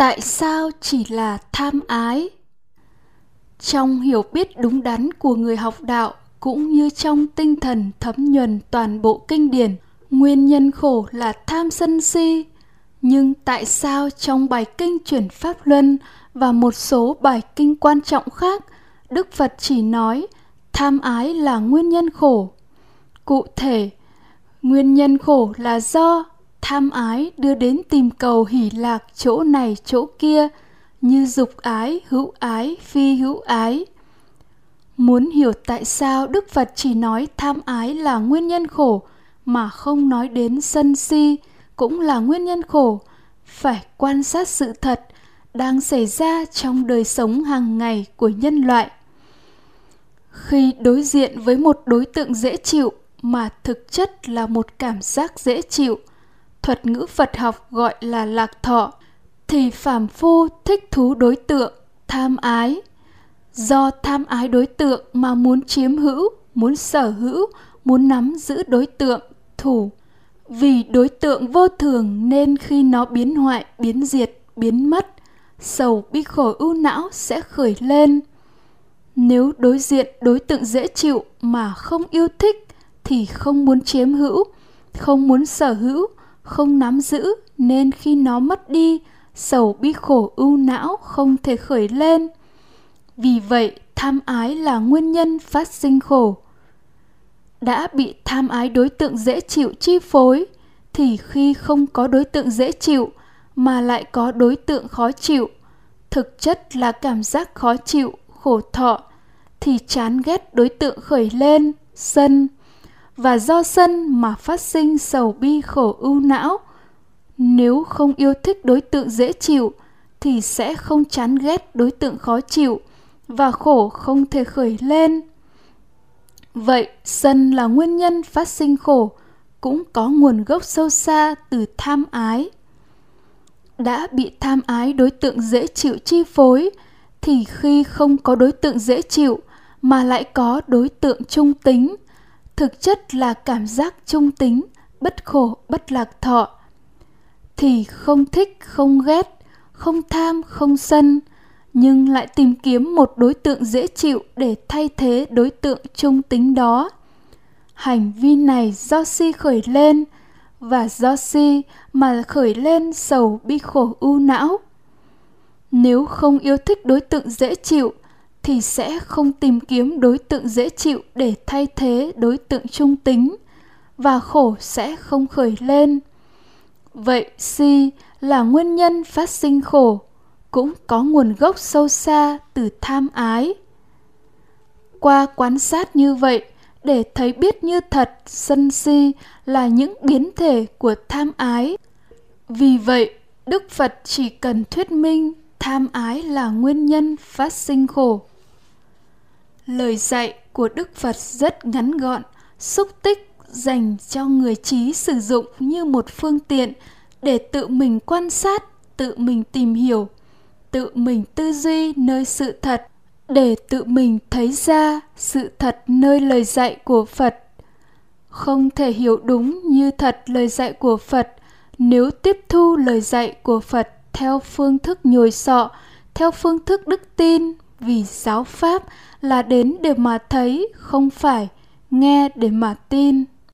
tại sao chỉ là tham ái? Trong hiểu biết đúng đắn của người học đạo cũng như trong tinh thần thấm nhuần toàn bộ kinh điển, nguyên nhân khổ là tham sân si. Nhưng tại sao trong bài kinh chuyển pháp luân và một số bài kinh quan trọng khác, đức phật chỉ nói tham ái là nguyên nhân khổ? Cụ thể, nguyên nhân khổ là do tham ái đưa đến tìm cầu hỷ lạc chỗ này chỗ kia, như dục ái, hữu ái, phi hữu ái. Muốn hiểu tại sao đức phật chỉ nói tham ái là nguyên nhân khổ, mà không nói đến sân si cũng là nguyên nhân khổ, phải quan sát sự thật đang xảy ra trong đời sống hàng ngày của nhân loại. Khi đối diện với một đối tượng dễ chịu mà thực chất là một cảm giác dễ chịu thuật ngữ phật học gọi là lạc thọ, thì phàm phu thích thú đối tượng, tham ái. Do tham ái đối tượng mà muốn chiếm hữu, muốn sở hữu, muốn nắm giữ đối tượng, thủ. Vì đối tượng vô thường nên khi nó biến hoại, biến diệt, biến mất, sầu bi khổ ưu não sẽ khởi lên. Nếu đối diện đối tượng dễ chịu mà không yêu thích thì không muốn chiếm hữu, không muốn sở hữu không nắm giữ nên khi nó mất đi, sầu bi khổ ưu não không thể khởi lên. Vì vậy, tham ái là nguyên nhân phát sinh khổ. Đã bị tham ái đối tượng dễ chịu chi phối, thì khi không có đối tượng dễ chịu mà lại có đối tượng khó chịu, thực chất là cảm giác khó chịu, khổ thọ, thì chán ghét đối tượng khởi lên, sân và do sân mà phát sinh sầu bi khổ ưu não. Nếu không yêu thích đối tượng dễ chịu, thì sẽ không chán ghét đối tượng khó chịu và khổ không thể khởi lên. Vậy sân là nguyên nhân phát sinh khổ, cũng có nguồn gốc sâu xa từ tham ái. Đã bị tham ái đối tượng dễ chịu chi phối, thì khi không có đối tượng dễ chịu mà lại có đối tượng trung tính thực chất là cảm giác trung tính, bất khổ, bất lạc thọ. Thì không thích, không ghét, không tham, không sân, nhưng lại tìm kiếm một đối tượng dễ chịu để thay thế đối tượng trung tính đó. Hành vi này do si khởi lên, và do si mà khởi lên sầu bi khổ ưu não. Nếu không yêu thích đối tượng dễ chịu thì sẽ không tìm kiếm đối tượng dễ chịu để thay thế đối tượng trung tính, và khổ sẽ không khởi lên. Vậy si là nguyên nhân phát sinh khổ, cũng có nguồn gốc sâu xa từ tham ái. Qua quan sát như vậy, để thấy biết như thật, sân si là những biến thể của tham ái. Vì vậy, đức phật chỉ cần thuyết minh tham ái là nguyên nhân phát sinh khổ lời dạy của đức phật rất ngắn gọn, xúc tích dành cho người trí sử dụng như một phương tiện để tự mình quan sát, tự mình tìm hiểu, tự mình tư duy nơi sự thật, để tự mình thấy ra sự thật nơi lời dạy của phật. Không thể hiểu đúng như thật lời dạy của phật nếu tiếp thu lời dạy của phật theo phương thức nhồi sọ, theo phương thức đức tin vì giáo pháp là đến để mà thấy không phải nghe để mà tin.